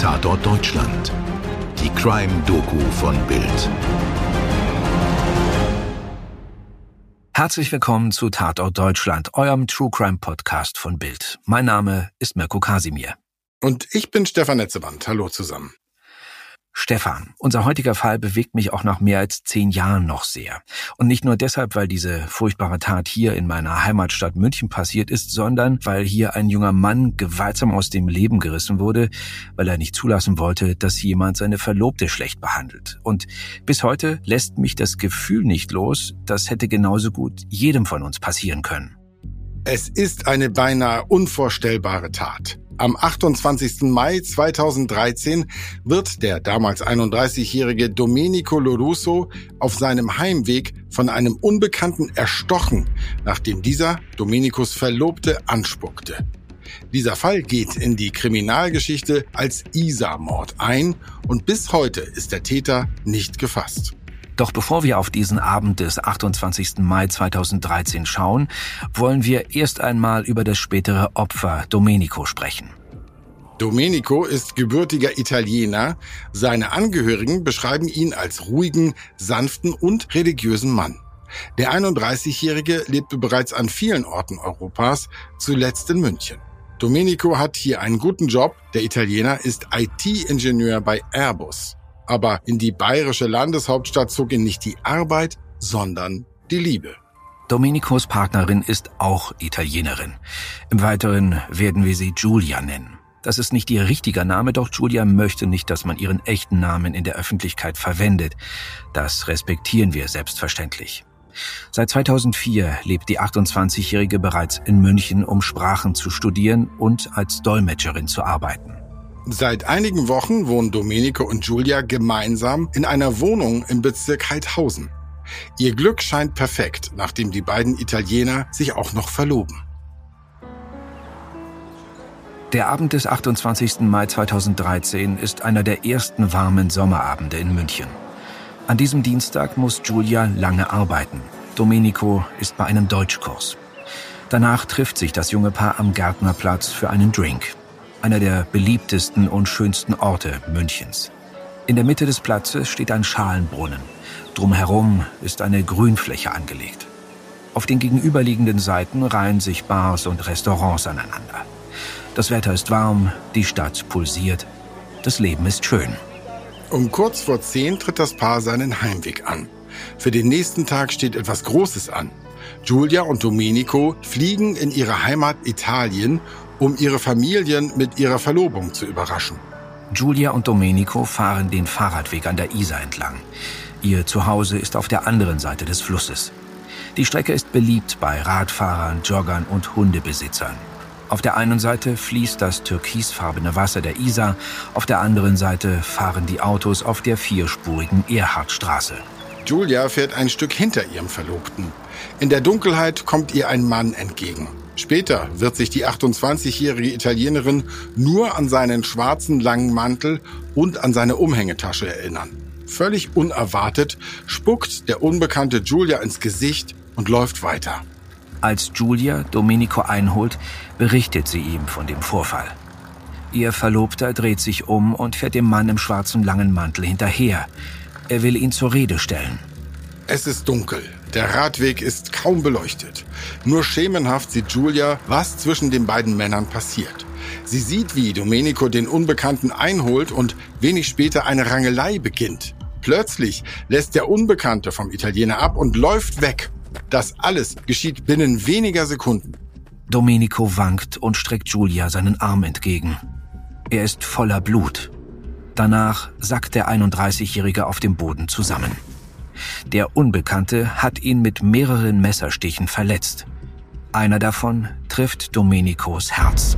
Tatort Deutschland. Die Crime-Doku von Bild. Herzlich willkommen zu Tatort Deutschland, eurem True Crime Podcast von Bild. Mein Name ist Mirko Kasimir. Und ich bin Stefan Netzeband. Hallo zusammen. Stefan, unser heutiger Fall bewegt mich auch nach mehr als zehn Jahren noch sehr. Und nicht nur deshalb, weil diese furchtbare Tat hier in meiner Heimatstadt München passiert ist, sondern weil hier ein junger Mann gewaltsam aus dem Leben gerissen wurde, weil er nicht zulassen wollte, dass jemand seine Verlobte schlecht behandelt. Und bis heute lässt mich das Gefühl nicht los, das hätte genauso gut jedem von uns passieren können. Es ist eine beinahe unvorstellbare Tat. Am 28. Mai 2013 wird der damals 31-jährige Domenico Lorusso auf seinem Heimweg von einem Unbekannten erstochen, nachdem dieser Domenicos Verlobte anspuckte. Dieser Fall geht in die Kriminalgeschichte als Isa-Mord ein und bis heute ist der Täter nicht gefasst. Doch bevor wir auf diesen Abend des 28. Mai 2013 schauen, wollen wir erst einmal über das spätere Opfer Domenico sprechen. Domenico ist gebürtiger Italiener. Seine Angehörigen beschreiben ihn als ruhigen, sanften und religiösen Mann. Der 31-Jährige lebte bereits an vielen Orten Europas, zuletzt in München. Domenico hat hier einen guten Job. Der Italiener ist IT-Ingenieur bei Airbus. Aber in die bayerische Landeshauptstadt zog ihn nicht die Arbeit, sondern die Liebe. Domenicos Partnerin ist auch Italienerin. Im Weiteren werden wir sie Giulia nennen. Das ist nicht ihr richtiger Name, doch Julia möchte nicht, dass man ihren echten Namen in der Öffentlichkeit verwendet. Das respektieren wir selbstverständlich. Seit 2004 lebt die 28-Jährige bereits in München, um Sprachen zu studieren und als Dolmetscherin zu arbeiten. Seit einigen Wochen wohnen Domenico und Julia gemeinsam in einer Wohnung im Bezirk Heidhausen. Ihr Glück scheint perfekt, nachdem die beiden Italiener sich auch noch verloben. Der Abend des 28. Mai 2013 ist einer der ersten warmen Sommerabende in München. An diesem Dienstag muss Julia lange arbeiten. Domenico ist bei einem Deutschkurs. Danach trifft sich das junge Paar am Gärtnerplatz für einen Drink einer der beliebtesten und schönsten Orte Münchens. In der Mitte des Platzes steht ein Schalenbrunnen. Drumherum ist eine Grünfläche angelegt. Auf den gegenüberliegenden Seiten reihen sich Bars und Restaurants aneinander. Das Wetter ist warm, die Stadt pulsiert, das Leben ist schön. Um kurz vor zehn tritt das Paar seinen Heimweg an. Für den nächsten Tag steht etwas Großes an. Giulia und Domenico fliegen in ihre Heimat Italien um ihre Familien mit ihrer Verlobung zu überraschen. Giulia und Domenico fahren den Fahrradweg an der Isar entlang. Ihr Zuhause ist auf der anderen Seite des Flusses. Die Strecke ist beliebt bei Radfahrern, Joggern und Hundebesitzern. Auf der einen Seite fließt das türkisfarbene Wasser der Isar, auf der anderen Seite fahren die Autos auf der vierspurigen Erhardstraße. Julia fährt ein Stück hinter ihrem Verlobten. In der Dunkelheit kommt ihr ein Mann entgegen. Später wird sich die 28-jährige Italienerin nur an seinen schwarzen langen Mantel und an seine Umhängetasche erinnern. Völlig unerwartet spuckt der unbekannte Julia ins Gesicht und läuft weiter. Als Julia Domenico einholt, berichtet sie ihm von dem Vorfall. Ihr Verlobter dreht sich um und fährt dem Mann im schwarzen langen Mantel hinterher. Er will ihn zur Rede stellen. Es ist dunkel. Der Radweg ist kaum beleuchtet. Nur schemenhaft sieht Julia, was zwischen den beiden Männern passiert. Sie sieht, wie Domenico den Unbekannten einholt und wenig später eine Rangelei beginnt. Plötzlich lässt der Unbekannte vom Italiener ab und läuft weg. Das alles geschieht binnen weniger Sekunden. Domenico wankt und streckt Julia seinen Arm entgegen. Er ist voller Blut. Danach sackt der 31-Jährige auf dem Boden zusammen. Der Unbekannte hat ihn mit mehreren Messerstichen verletzt. Einer davon trifft Domenicos Herz.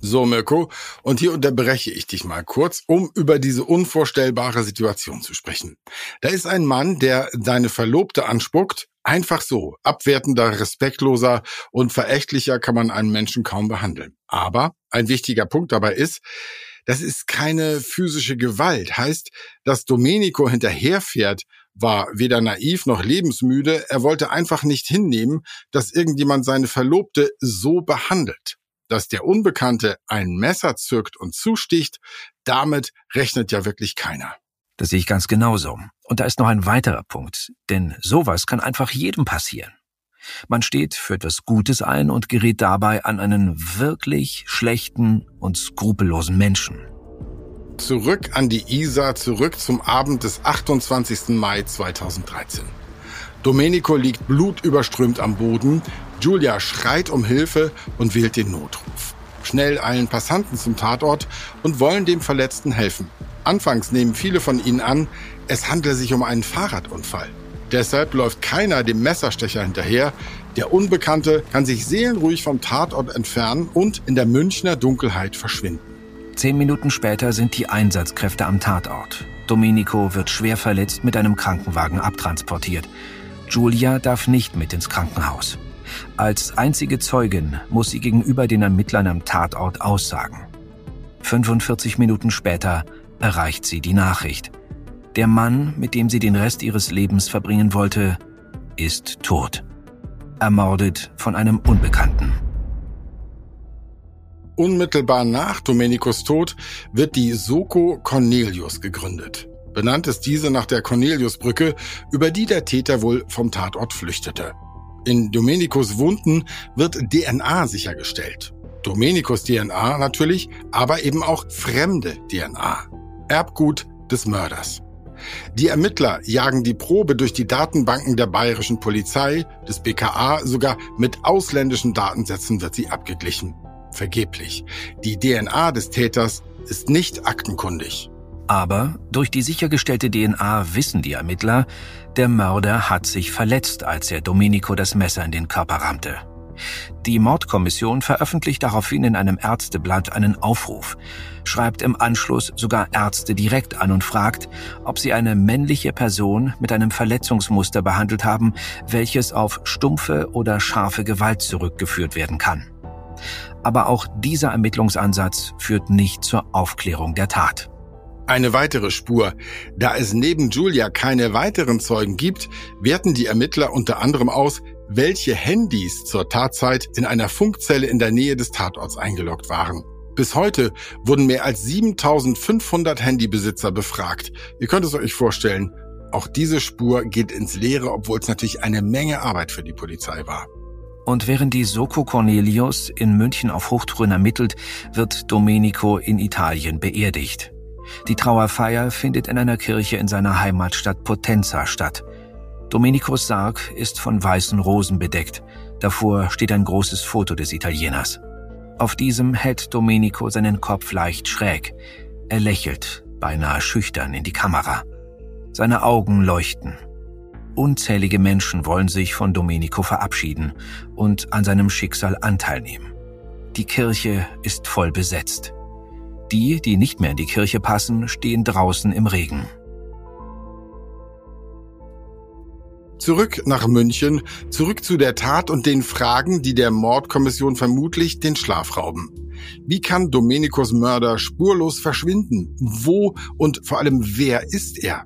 So, Mirko, und hier unterbreche ich dich mal kurz, um über diese unvorstellbare Situation zu sprechen. Da ist ein Mann, der seine Verlobte anspuckt, einfach so. Abwertender, respektloser und verächtlicher kann man einen Menschen kaum behandeln. Aber ein wichtiger Punkt dabei ist, das ist keine physische Gewalt. Heißt, dass Domenico hinterherfährt, war weder naiv noch lebensmüde. Er wollte einfach nicht hinnehmen, dass irgendjemand seine Verlobte so behandelt. dass der Unbekannte ein Messer zückt und zusticht, damit rechnet ja wirklich keiner. Das sehe ich ganz genauso. Und da ist noch ein weiterer Punkt, denn sowas kann einfach jedem passieren. Man steht für etwas Gutes ein und gerät dabei an einen wirklich schlechten und skrupellosen Menschen. Zurück an die Isar, zurück zum Abend des 28. Mai 2013. Domenico liegt blutüberströmt am Boden, Julia schreit um Hilfe und wählt den Notruf. Schnell eilen Passanten zum Tatort und wollen dem Verletzten helfen. Anfangs nehmen viele von ihnen an, es handle sich um einen Fahrradunfall. Deshalb läuft keiner dem Messerstecher hinterher. Der Unbekannte kann sich seelenruhig vom Tatort entfernen und in der Münchner Dunkelheit verschwinden. Zehn Minuten später sind die Einsatzkräfte am Tatort. Domenico wird schwer verletzt mit einem Krankenwagen abtransportiert. Julia darf nicht mit ins Krankenhaus. Als einzige Zeugin muss sie gegenüber den Ermittlern am Tatort aussagen. 45 Minuten später erreicht sie die Nachricht. Der Mann, mit dem sie den Rest ihres Lebens verbringen wollte, ist tot. Ermordet von einem Unbekannten. Unmittelbar nach Domenicos Tod wird die Soko Cornelius gegründet. Benannt ist diese nach der Corneliusbrücke, über die der Täter wohl vom Tatort flüchtete. In Domenicos Wunden wird DNA sichergestellt. Domenicos DNA natürlich, aber eben auch fremde DNA. Erbgut des Mörders. Die Ermittler jagen die Probe durch die Datenbanken der bayerischen Polizei, des BKA, sogar mit ausländischen Datensätzen wird sie abgeglichen. Vergeblich. Die DNA des Täters ist nicht aktenkundig. Aber durch die sichergestellte DNA wissen die Ermittler, der Mörder hat sich verletzt, als er Domenico das Messer in den Körper rammte. Die Mordkommission veröffentlicht daraufhin in einem Ärzteblatt einen Aufruf, schreibt im Anschluss sogar Ärzte direkt an und fragt, ob sie eine männliche Person mit einem Verletzungsmuster behandelt haben, welches auf stumpfe oder scharfe Gewalt zurückgeführt werden kann. Aber auch dieser Ermittlungsansatz führt nicht zur Aufklärung der Tat. Eine weitere Spur. Da es neben Julia keine weiteren Zeugen gibt, werten die Ermittler unter anderem aus, welche Handys zur Tatzeit in einer Funkzelle in der Nähe des Tatorts eingeloggt waren. Bis heute wurden mehr als 7500 Handybesitzer befragt. Ihr könnt es euch vorstellen, auch diese Spur geht ins Leere, obwohl es natürlich eine Menge Arbeit für die Polizei war. Und während die Soko Cornelius in München auf Hochtouren ermittelt, wird Domenico in Italien beerdigt. Die Trauerfeier findet in einer Kirche in seiner Heimatstadt Potenza statt. Domenicos Sarg ist von weißen Rosen bedeckt. Davor steht ein großes Foto des Italieners. Auf diesem hält Domenico seinen Kopf leicht schräg. Er lächelt, beinahe schüchtern, in die Kamera. Seine Augen leuchten. Unzählige Menschen wollen sich von Domenico verabschieden und an seinem Schicksal Anteil nehmen. Die Kirche ist voll besetzt. Die, die nicht mehr in die Kirche passen, stehen draußen im Regen. Zurück nach München, zurück zu der Tat und den Fragen, die der Mordkommission vermutlich den Schlaf rauben. Wie kann Domenicos Mörder spurlos verschwinden? Wo und vor allem wer ist er?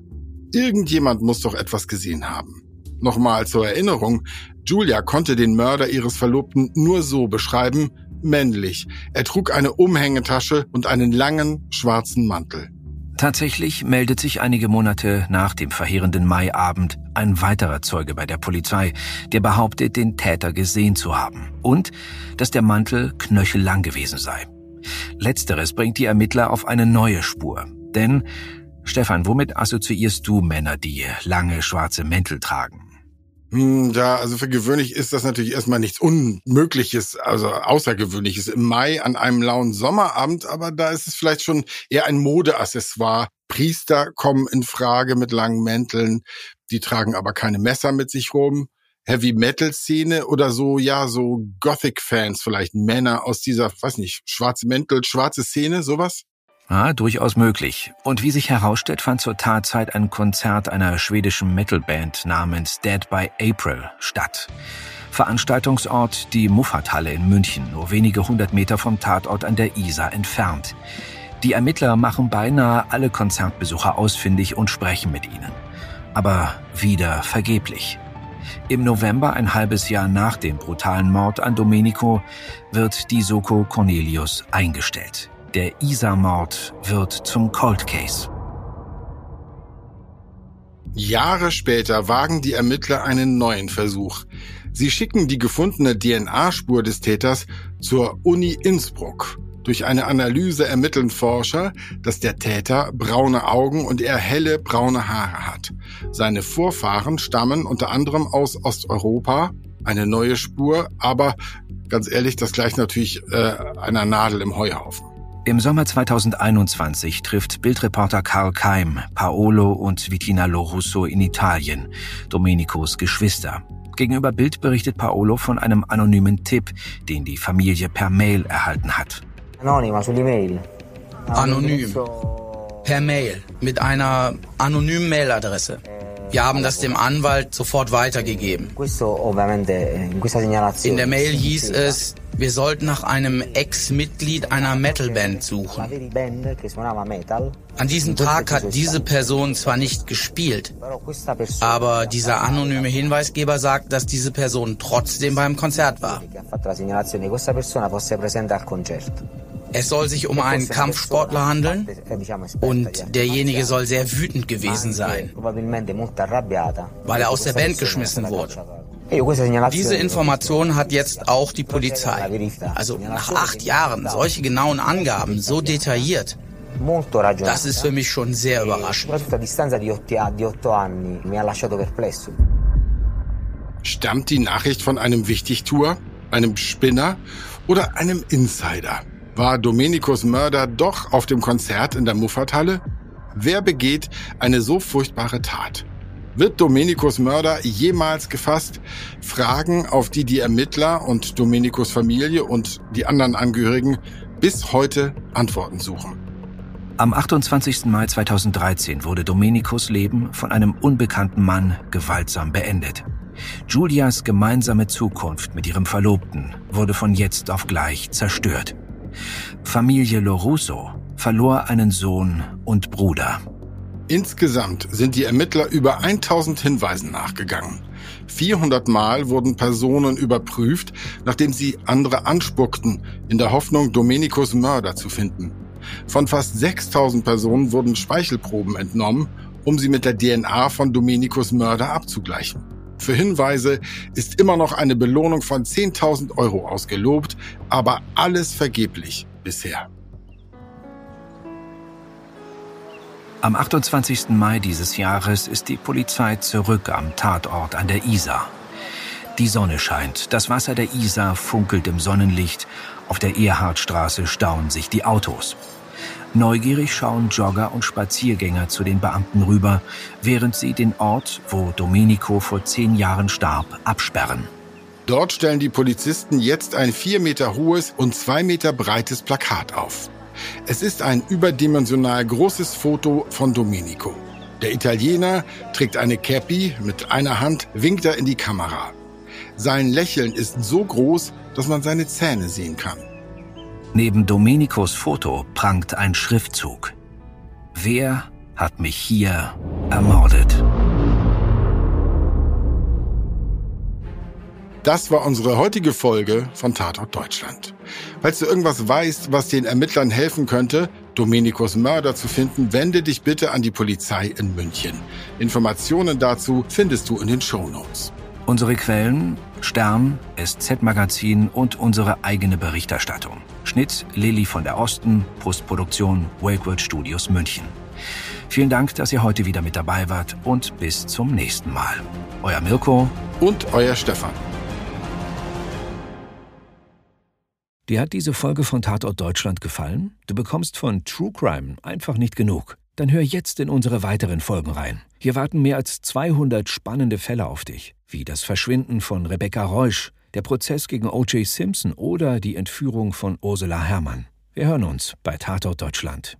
Irgendjemand muss doch etwas gesehen haben. Nochmal zur Erinnerung, Julia konnte den Mörder ihres Verlobten nur so beschreiben, männlich. Er trug eine Umhängetasche und einen langen schwarzen Mantel. Tatsächlich meldet sich einige Monate nach dem verheerenden Maiabend ein weiterer Zeuge bei der Polizei, der behauptet, den Täter gesehen zu haben und dass der Mantel knöchellang gewesen sei. Letzteres bringt die Ermittler auf eine neue Spur. Denn, Stefan, womit assoziierst du Männer, die lange schwarze Mäntel tragen? Hm, ja, also für gewöhnlich ist das natürlich erstmal nichts Unmögliches, also Außergewöhnliches im Mai an einem lauen Sommerabend, aber da ist es vielleicht schon eher ein Modeaccessoire. Priester kommen in Frage mit langen Mänteln, die tragen aber keine Messer mit sich rum. Heavy Metal Szene oder so, ja, so Gothic Fans vielleicht, Männer aus dieser, weiß nicht, schwarze Mäntel, schwarze Szene, sowas? Ah, durchaus möglich. Und wie sich herausstellt, fand zur Tatzeit ein Konzert einer schwedischen Metalband namens Dead by April statt. Veranstaltungsort die Muffathalle in München, nur wenige hundert Meter vom Tatort an der Isar entfernt. Die Ermittler machen beinahe alle Konzertbesucher ausfindig und sprechen mit ihnen. Aber wieder vergeblich. Im November, ein halbes Jahr nach dem brutalen Mord an Domenico, wird die Soko Cornelius eingestellt. Der Isa-Mord wird zum Cold Case. Jahre später wagen die Ermittler einen neuen Versuch. Sie schicken die gefundene DNA-Spur des Täters zur Uni Innsbruck. Durch eine Analyse ermitteln Forscher, dass der Täter braune Augen und eher helle braune Haare hat. Seine Vorfahren stammen unter anderem aus Osteuropa. Eine neue Spur, aber ganz ehrlich, das gleicht natürlich äh, einer Nadel im Heuhaufen. Im Sommer 2021 trifft Bildreporter Karl Keim Paolo und Vitina Lorusso in Italien, Domenicos Geschwister. Gegenüber Bild berichtet Paolo von einem anonymen Tipp, den die Familie per Mail erhalten hat. Anonym. Per Mail. Mit einer anonymen Mailadresse. Wir haben das dem Anwalt sofort weitergegeben. In der Mail hieß es, wir sollten nach einem Ex-Mitglied einer Metalband suchen. An diesem Tag hat diese Person zwar nicht gespielt, aber dieser anonyme Hinweisgeber sagt, dass diese Person trotzdem beim Konzert war. Es soll sich um einen Kampfsportler handeln und derjenige soll sehr wütend gewesen sein, weil er aus der Band geschmissen wurde. Diese Information hat jetzt auch die Polizei. Also nach acht Jahren solche genauen Angaben, so detailliert. Das ist für mich schon sehr überraschend. Stammt die Nachricht von einem Wichtigtour, einem Spinner oder einem Insider? War Domenicos Mörder doch auf dem Konzert in der Muffathalle? Wer begeht eine so furchtbare Tat? Wird Domenicos Mörder jemals gefasst? Fragen, auf die die Ermittler und Domenicos Familie und die anderen Angehörigen bis heute Antworten suchen. Am 28. Mai 2013 wurde Domenicos Leben von einem unbekannten Mann gewaltsam beendet. Julias gemeinsame Zukunft mit ihrem Verlobten wurde von jetzt auf gleich zerstört. Familie Lorusso verlor einen Sohn und Bruder. Insgesamt sind die Ermittler über 1000 Hinweisen nachgegangen. 400 Mal wurden Personen überprüft, nachdem sie andere anspuckten, in der Hoffnung, Domenicos Mörder zu finden. Von fast 6000 Personen wurden Speichelproben entnommen, um sie mit der DNA von Domenicos Mörder abzugleichen. Für Hinweise ist immer noch eine Belohnung von 10.000 Euro ausgelobt, aber alles vergeblich bisher. Am 28. Mai dieses Jahres ist die Polizei zurück am Tatort an der Isar. Die Sonne scheint, das Wasser der Isar funkelt im Sonnenlicht, auf der Erhardstraße stauen sich die Autos. Neugierig schauen Jogger und Spaziergänger zu den Beamten rüber, während sie den Ort, wo Domenico vor zehn Jahren starb, absperren. Dort stellen die Polizisten jetzt ein vier Meter hohes und zwei Meter breites Plakat auf. Es ist ein überdimensional großes Foto von Domenico. Der Italiener trägt eine Cappy, mit einer Hand winkt er in die Kamera. Sein Lächeln ist so groß, dass man seine Zähne sehen kann. Neben Domenicos Foto prangt ein Schriftzug. Wer hat mich hier ermordet? Das war unsere heutige Folge von Tatort Deutschland. Falls du irgendwas weißt, was den Ermittlern helfen könnte, Domenicos Mörder zu finden, wende dich bitte an die Polizei in München. Informationen dazu findest du in den Show Notes. Unsere Quellen Stern, SZ-Magazin und unsere eigene Berichterstattung. Schnitt Lilly von der Osten, Postproduktion Wakeword Studios München. Vielen Dank, dass ihr heute wieder mit dabei wart und bis zum nächsten Mal. Euer Mirko und euer Stefan. Dir hat diese Folge von Tatort Deutschland gefallen? Du bekommst von True Crime einfach nicht genug. Dann hör jetzt in unsere weiteren Folgen rein. Hier warten mehr als 200 spannende Fälle auf dich, wie das Verschwinden von Rebecca Reusch, der Prozess gegen O.J. Simpson oder die Entführung von Ursula Herrmann. Wir hören uns bei Tatort Deutschland.